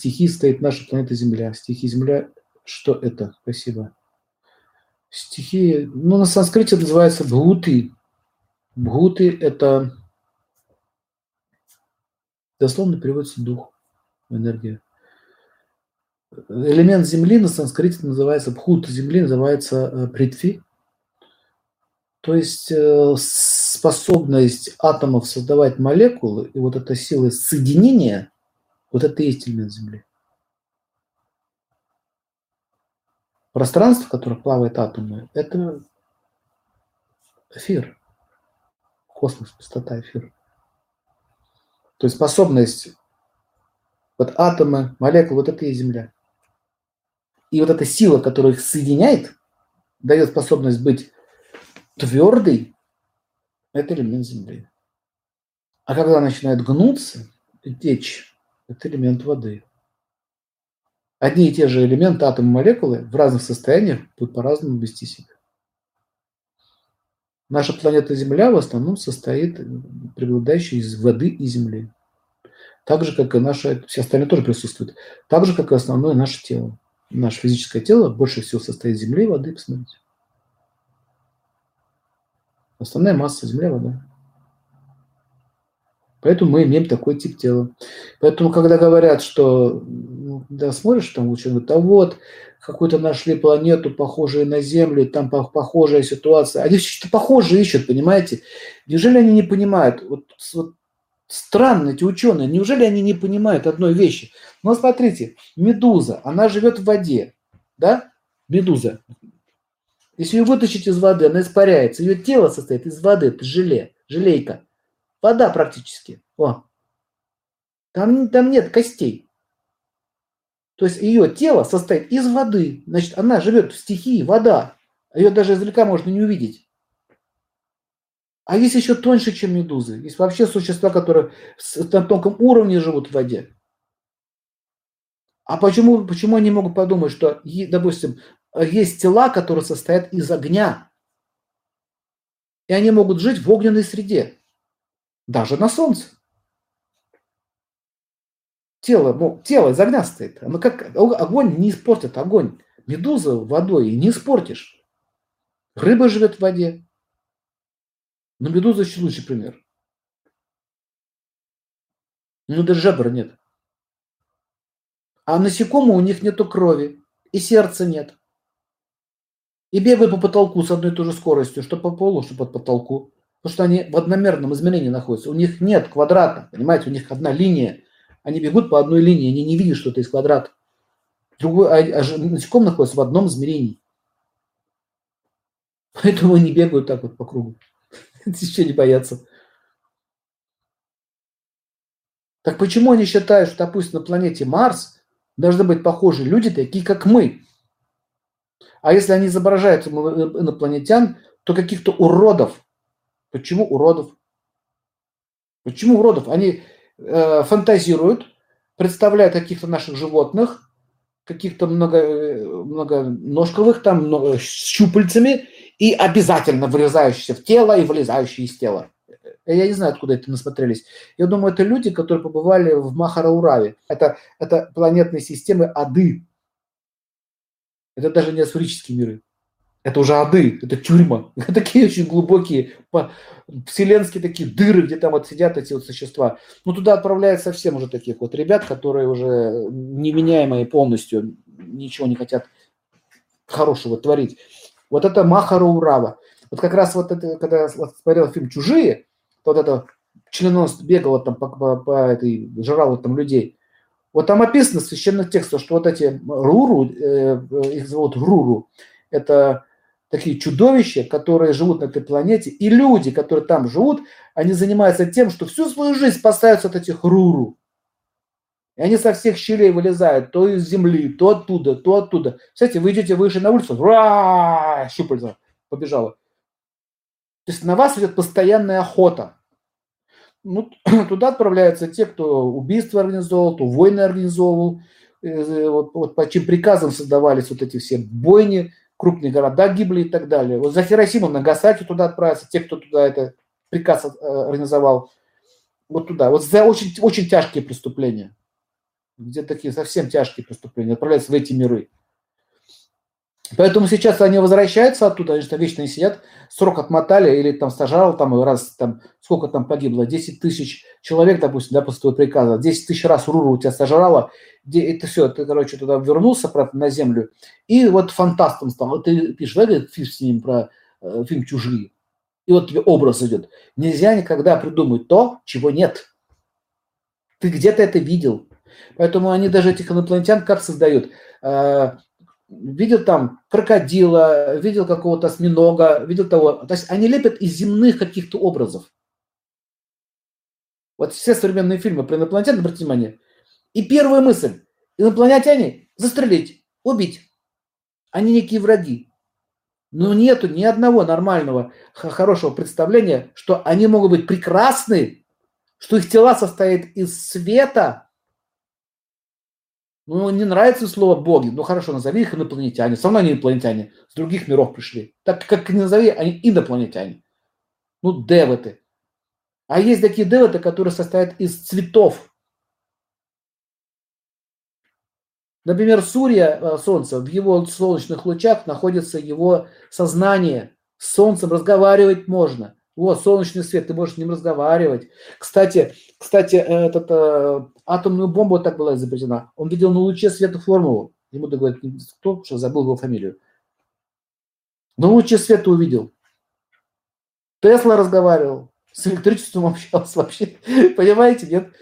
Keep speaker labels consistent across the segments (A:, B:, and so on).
A: стихий стоит наша планета Земля. Стихи Земля, что это? Спасибо. Стихи, ну, на санскрите называется бхуты. Бхуты – это дословно переводится дух, энергия. Элемент Земли на санскрите называется бхут, Земли называется э, притви. То есть э, способность атомов создавать молекулы и вот эта сила соединения, вот это и есть элемент Земли. Пространство, в котором плавают атомы, это эфир, космос, пустота, эфир. То есть способность, вот атомы, молекулы, вот это и есть Земля. И вот эта сила, которая их соединяет, дает способность быть твердой, это элемент Земли. А когда начинает гнуться течь, это элемент воды. Одни и те же элементы, атомы, молекулы в разных состояниях будут по-разному вести себя. Наша планета Земля в основном состоит, преобладающая из воды и земли. Так же, как и наше, все остальные тоже присутствуют. Так же, как и основное наше тело. Наше физическое тело больше всего состоит из земли и воды, посмотрите. Основная масса земля, вода. Поэтому мы имеем такой тип тела. Поэтому, когда говорят, что, ну, да, смотришь, там ученый говорит, а вот, какую-то нашли планету, похожую на Землю, там похожая ситуация. Они что-то похожие ищут, понимаете? Неужели они не понимают? Вот, вот странно эти ученые, неужели они не понимают одной вещи? Ну, смотрите, медуза, она живет в воде, да? Медуза. Если ее вытащить из воды, она испаряется. Ее тело состоит из воды, это желе, желейка. Вода практически. О. Там, там нет костей. То есть ее тело состоит из воды. Значит, она живет в стихии, вода. Ее даже издалека можно не увидеть. А есть еще тоньше, чем медузы. Есть вообще существа, которые на тонком уровне живут в воде. А почему, почему они могут подумать, что, допустим, есть тела, которые состоят из огня, и они могут жить в огненной среде, даже на солнце тело, ну, тело из огня стоит. Оно как, огонь не испортит огонь. Медуза водой не испортишь. Рыба живет в воде. Но медуза еще лучший пример. Ну, даже жабр нет. А насекомые у них нету крови. И сердца нет. И бегают по потолку с одной и той же скоростью, что по полу, что под потолку. Потому что они в одномерном измерении находятся. У них нет квадрата, понимаете, у них одна линия. Они бегут по одной линии, они не видят, что это из квадрата. Другой, а, а насекомые находятся в одном измерении. Поэтому они бегают так вот по кругу. Еще не боятся. Так почему они считают, что, допустим, на планете Марс должны быть похожи люди, такие как мы? А если они изображают инопланетян, то каких-то уродов. Почему уродов? Почему уродов? Они э, фантазируют, представляют каких-то наших животных, каких-то много, э, многоножковых, там много, с щупальцами, и обязательно врезающиеся в тело и вылезающие из тела. Э, я не знаю, откуда это насмотрелись. Я думаю, это люди, которые побывали в Махараураве. Это, это планетные системы Ады. Это даже не асурические миры. Это уже ады, это тюрьма. Такие очень глубокие, вселенские такие дыры, где там вот сидят эти вот существа. Ну, туда отправляют совсем уже таких вот ребят, которые уже неменяемые полностью, ничего не хотят хорошего творить. Вот это Махара Урава. Вот как раз вот это, когда я смотрел фильм «Чужие», то вот это членонос бегал там по, по, по этой, жрал там людей. Вот там описано в священных текстах, что вот эти Руру, э, их зовут Руру, это такие чудовища, которые живут на этой планете, и люди, которые там живут, они занимаются тем, что всю свою жизнь спасаются от этих руру. И они со всех щелей вылезают, то из земли, то оттуда, то оттуда. Кстати, вы идете выше на улицу, щупальца побежала. То есть на вас идет постоянная охота. Ну, туда отправляются те, кто убийство организовал, кто войны организовывал, э, вот, вот по чьим приказам создавались вот эти все бойни, крупные города гибли и так далее. Вот за Хиросиму, Нагасаки туда отправятся, те, кто туда это приказ э, организовал, вот туда. Вот за очень, очень тяжкие преступления. где такие совсем тяжкие преступления, отправляются в эти миры. Поэтому сейчас они возвращаются оттуда, они же там вечно не сидят, срок отмотали, или там стажал, там раз, там, сколько там погибло, 10 тысяч человек, допустим, да, после твоего приказа, 10 тысяч раз Уруру у тебя сожрало, это все, ты, короче, туда вернулся правда, на землю, и вот фантастом стал. Ты пишешь, да, фильм с ним про э, фильм «Чужие», и вот тебе образ идет. Нельзя никогда придумать то, чего нет. Ты где-то это видел. Поэтому они даже этих инопланетян как создают? Видел там крокодила, видел какого-то осьминога, видел того. То есть они лепят из земных каких-то образов. Вот все современные фильмы про инопланетян, обратите внимание. И первая мысль. Инопланетяне застрелить, убить. Они некие враги. Но нету ни одного нормального, хорошего представления, что они могут быть прекрасны, что их тела состоят из света, ну, не нравится слово боги. Ну, хорошо, назови их инопланетяне. Со мной они инопланетяне. С других миров пришли. Так как не назови, они инопланетяне. Ну, девоты. А есть такие девоты, которые состоят из цветов. Например, Сурья, э, Солнце, в его солнечных лучах находится его сознание. С Солнцем разговаривать можно. Вот, солнечный свет, ты можешь с ним разговаривать. Кстати, кстати, этот, э, атомную бомбу так была изобретена. Он видел на луче света формулу. Ему говорит, кто, что забыл его фамилию. На луче света увидел. Тесла разговаривал. С электричеством общался вообще. Понимаете, нет?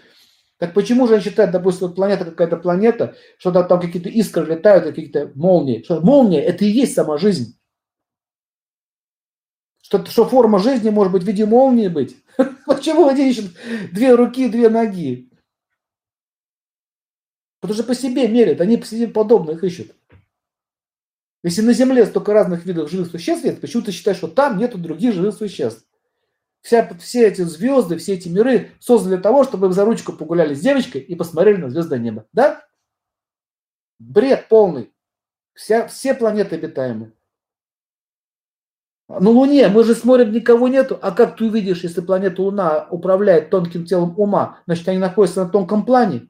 A: Так почему же они считают, допустим, вот планета какая-то планета, что там какие-то искры летают, какие-то молнии. Что молния – это и есть сама жизнь. Что, что форма жизни может быть в виде молнии быть. Почему они ищут две руки, две ноги? Потому что по себе мерят, они по себе подобных ищут. Если на Земле столько разных видов живых существ нет, почему ты считаешь, что там нету других живых существ? Вся, все эти звезды, все эти миры созданы для того, чтобы за ручку погуляли с девочкой и посмотрели на звездное небо. Да? Бред полный. Вся, все планеты обитаемые. На Луне мы же смотрим, никого нету. А как ты увидишь, если планета Луна управляет тонким телом ума, значит, они находятся на тонком плане.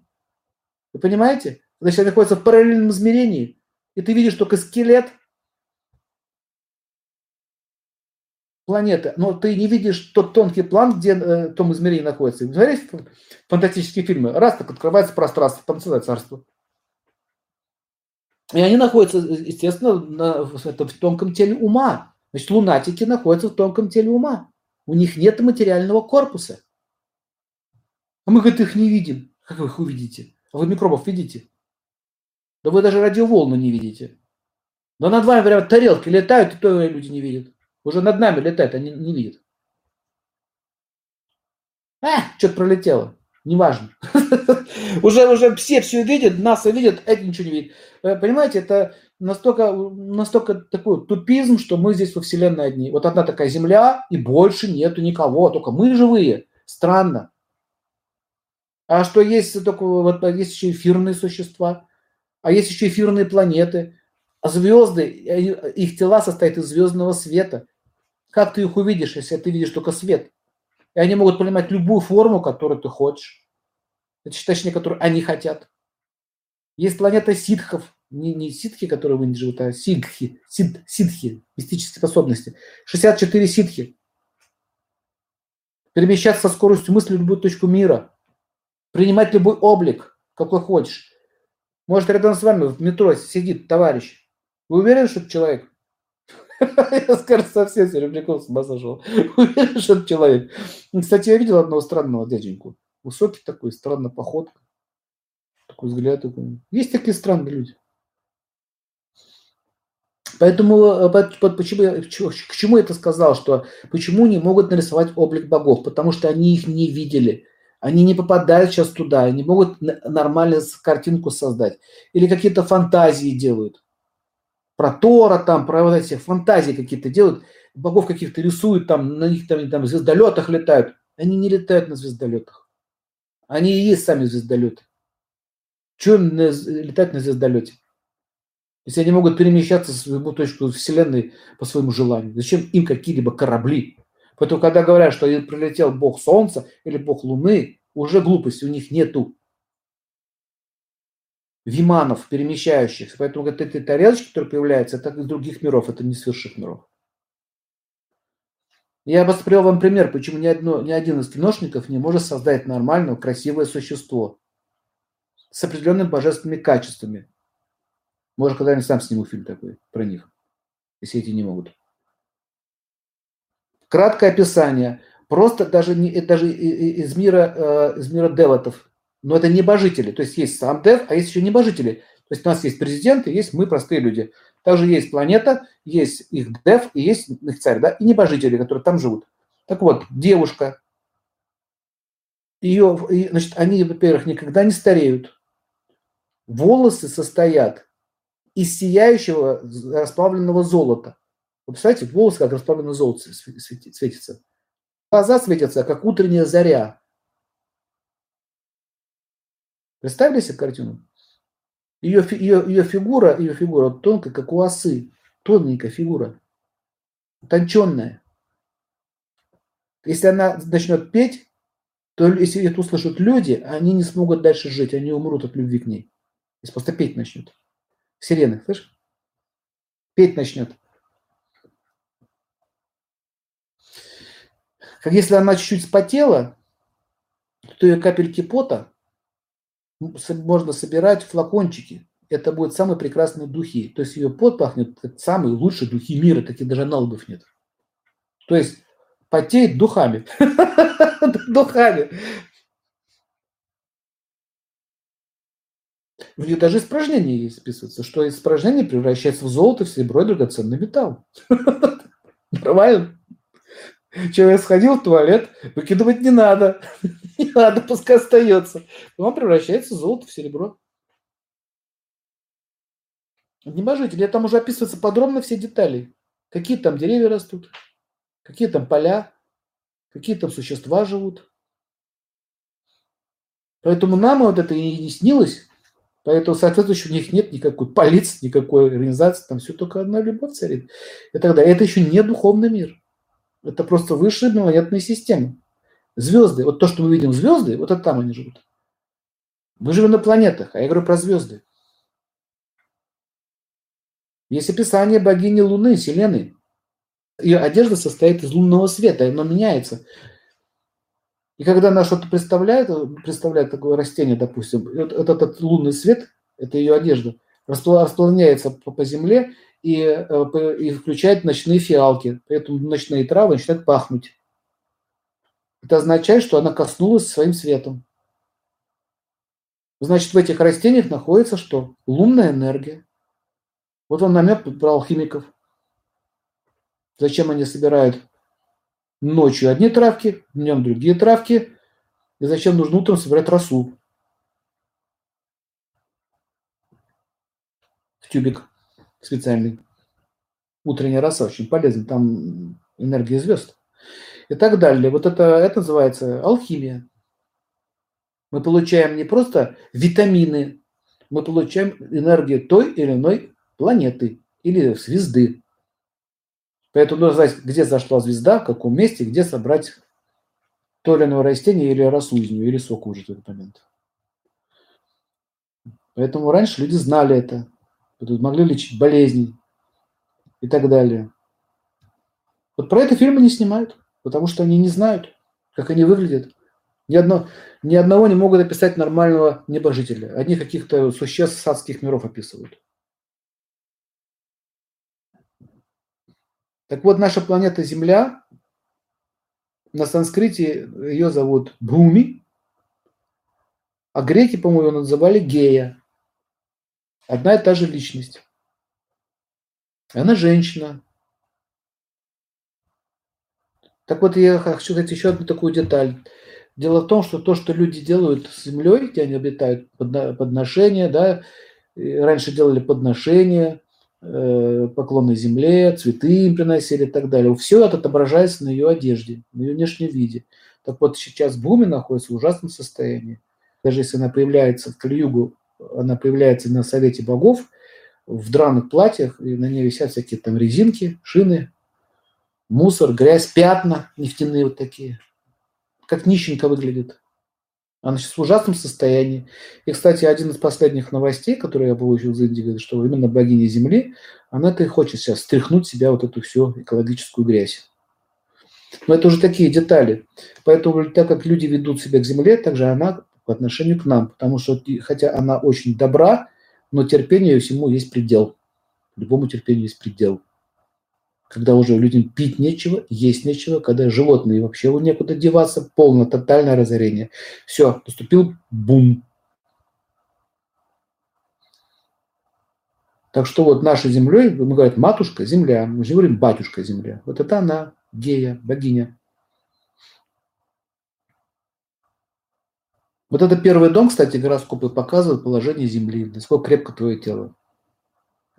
A: Вы понимаете? Значит, они находятся в параллельном измерении. И ты видишь только скелет планеты, но ты не видишь тот тонкий план, где э, том измерении находится. Смотрите фантастические фильмы. Раз так открывается пространство, там целое царство. И они находятся, естественно, на, это, в тонком теле ума. Значит, лунатики находятся в тонком теле ума. У них нет материального корпуса. А мы, говорит, их не видим. Как вы их увидите? А вы микробов видите? Да вы даже радиоволны не видите. Да над вами прямо тарелки летают, и то люди не видят. Уже над нами летают, они не видят. А, что-то пролетело. Неважно. уже, уже все все видят, НАСА видят, это ничего не видит. Э, понимаете, это настолько, настолько такой тупизм, что мы здесь во Вселенной одни. Вот одна такая Земля, и больше нету никого, только мы живые. Странно. А что есть только вот есть еще эфирные существа, а есть еще эфирные планеты, а звезды, их тела состоят из звездного света. Как ты их увидишь, если ты видишь только свет? И они могут принимать любую форму, которую ты хочешь. Точнее, которую они хотят. Есть планета ситхов, не, не ситхи, которые в Индии живут, а ситхи, сит, ситхи, мистические способности. 64 ситхи. Перемещаться со скоростью мысли в любую точку мира. Принимать любой облик, какой хочешь. Может, рядом с вами в метро сидит товарищ. Вы уверены, что это человек? Я, скажу, совсем Серебряков с ума сошел. Уверен, что это человек. Кстати, я видел одного странного дяденьку. Высокий такой, странная походка. Такой взгляд. Такой. Есть такие странные люди. Поэтому э, почему, к чему я это сказал, что почему не могут нарисовать облик богов? Потому что они их не видели. Они не попадают сейчас туда, они могут нормально картинку создать. Или какие-то фантазии делают. Про Тора там, про вот эти фантазии какие-то делают. Богов каких-то рисуют, там, на них там, там звездолетах летают. Они не летают на звездолетах. Они и есть сами звездолеты. Чего летать на звездолете? Если они могут перемещаться в любую точку Вселенной по своему желанию, зачем им какие-либо корабли? Поэтому, когда говорят, что прилетел бог Солнца или бог Луны, уже глупости у них нету. виманов, перемещающихся. Поэтому вот эти тарелочки, которые появляются, это из других миров, это не с миров. Я привел вам пример, почему ни, одно, ни один из киношников не может создать нормальное, красивое существо с определенными божественными качествами. Может, когда-нибудь сам сниму фильм такой про них, если эти не могут. Краткое описание. Просто даже, не, даже из мира, э, из мира девотов. Но это небожители. То есть есть сам дев, а есть еще небожители. То есть у нас есть президент и есть мы, простые люди. Также есть планета, есть их дев и есть их царь, да, и небожители, которые там живут. Так вот, девушка, ее, значит, они, во-первых, никогда не стареют. Волосы состоят из сияющего расплавленного золота. Вы представляете, волосы как расплавленное золото светится. Глаза светятся, как утренняя заря. Представили себе картину? Ее, ее, ее фигура, ее фигура тонкая, как у осы. Тоненькая фигура. Утонченная. Если она начнет петь, то если это услышат люди, они не смогут дальше жить, они умрут от любви к ней. Если просто петь начнет. Сирены, слышишь? Петь начнет. Как если она чуть-чуть спотела, то ее капельки пота можно собирать флакончики. Это будут самые прекрасные духи. То есть ее пот пахнет как самые лучшие духи мира. Таких даже аналогов нет. То есть потеет духами. Духами. У нее даже испражнения есть списывается, что испражнение превращается в золото, в серебро и драгоценный металл. Нормально? Человек сходил в туалет, выкидывать не надо. Не надо, пускай остается. Он превращается в золото, в серебро. Небожители, там уже описываются подробно все детали. Какие там деревья растут, какие там поля, какие там существа живут. Поэтому нам вот это и не снилось. Поэтому, соответственно, у них нет никакой полиции, никакой организации, там все только одна любовь царит. И тогда это еще не духовный мир. Это просто высшие планетные системы. Звезды, вот то, что мы видим звезды, вот это там они живут. Мы живем на планетах, а я говорю про звезды. Есть описание богини Луны, Селены. Ее одежда состоит из лунного света, оно меняется. И когда она что-то представляет, представляет такое растение, допустим, вот этот лунный свет, это ее одежда, расплавляется по, по земле и, э, и включает ночные фиалки. Поэтому ночные травы начинают пахнуть. Это означает, что она коснулась своим светом. Значит, в этих растениях находится что? Лунная энергия. Вот вам намек про алхимиков. Зачем они собирают ночью одни травки, днем другие травки, и зачем нужно утром собирать росу в тюбик специальный. Утренняя роса очень полезна, там энергия звезд. И так далее. Вот это, это называется алхимия. Мы получаем не просто витамины, мы получаем энергию той или иной планеты или звезды. Поэтому нужно знать, где зашла звезда, в каком месте, где собрать то или иное растение или росу из нее, или сок уже в этот момент. Поэтому раньше люди знали это, могли лечить болезни и так далее. Вот про это фильмы не снимают, потому что они не знают, как они выглядят. Ни, одно, ни одного не могут описать нормального небожителя. Одни каких-то существ садских миров описывают. Так вот, наша планета Земля, на санскрите ее зовут Бхуми, а греки, по-моему, называли Гея. Одна и та же личность. Она женщина. Так вот, я хочу сказать еще одну такую деталь. Дело в том, что то, что люди делают с землей, где они обитают, подношения, да, раньше делали подношения, Э, поклоны земле, цветы им приносили и так далее. Все это отображается на ее одежде, на ее внешнем виде. Так вот, сейчас Буми находится в ужасном состоянии. Даже если она появляется в Калиюгу, она появляется на Совете Богов в драных платьях, и на ней висят всякие там резинки, шины, мусор, грязь, пятна нефтяные вот такие. Как нищенко выглядит. Она сейчас в ужасном состоянии. И, кстати, один из последних новостей, который я получил из Индии, что именно богиня Земли, она-то и хочет сейчас стряхнуть себя вот эту всю экологическую грязь. Но это уже такие детали. Поэтому, так как люди ведут себя к Земле, так же она по отношению к нам. Потому что, хотя она очень добра, но терпению всему есть предел. Любому терпению есть предел когда уже людям пить нечего, есть нечего, когда животные вообще некуда деваться, полное тотальное разорение. Все, наступил бум. Так что вот нашей землей, мы говорим, матушка земля, мы же говорим батюшка земля. Вот это она, гея, богиня. Вот это первый дом, кстати, гороскопы показывают положение Земли, насколько крепко твое тело.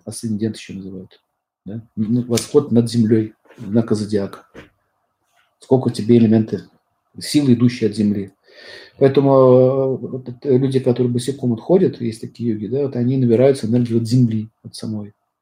A: Асцендент еще называют да? восход над землей, знака зодиака. Сколько у тебя элементы силы, идущие от земли. Поэтому э, вот люди, которые босиком ходят, есть такие йоги, да, вот они набираются энергию от земли, от самой.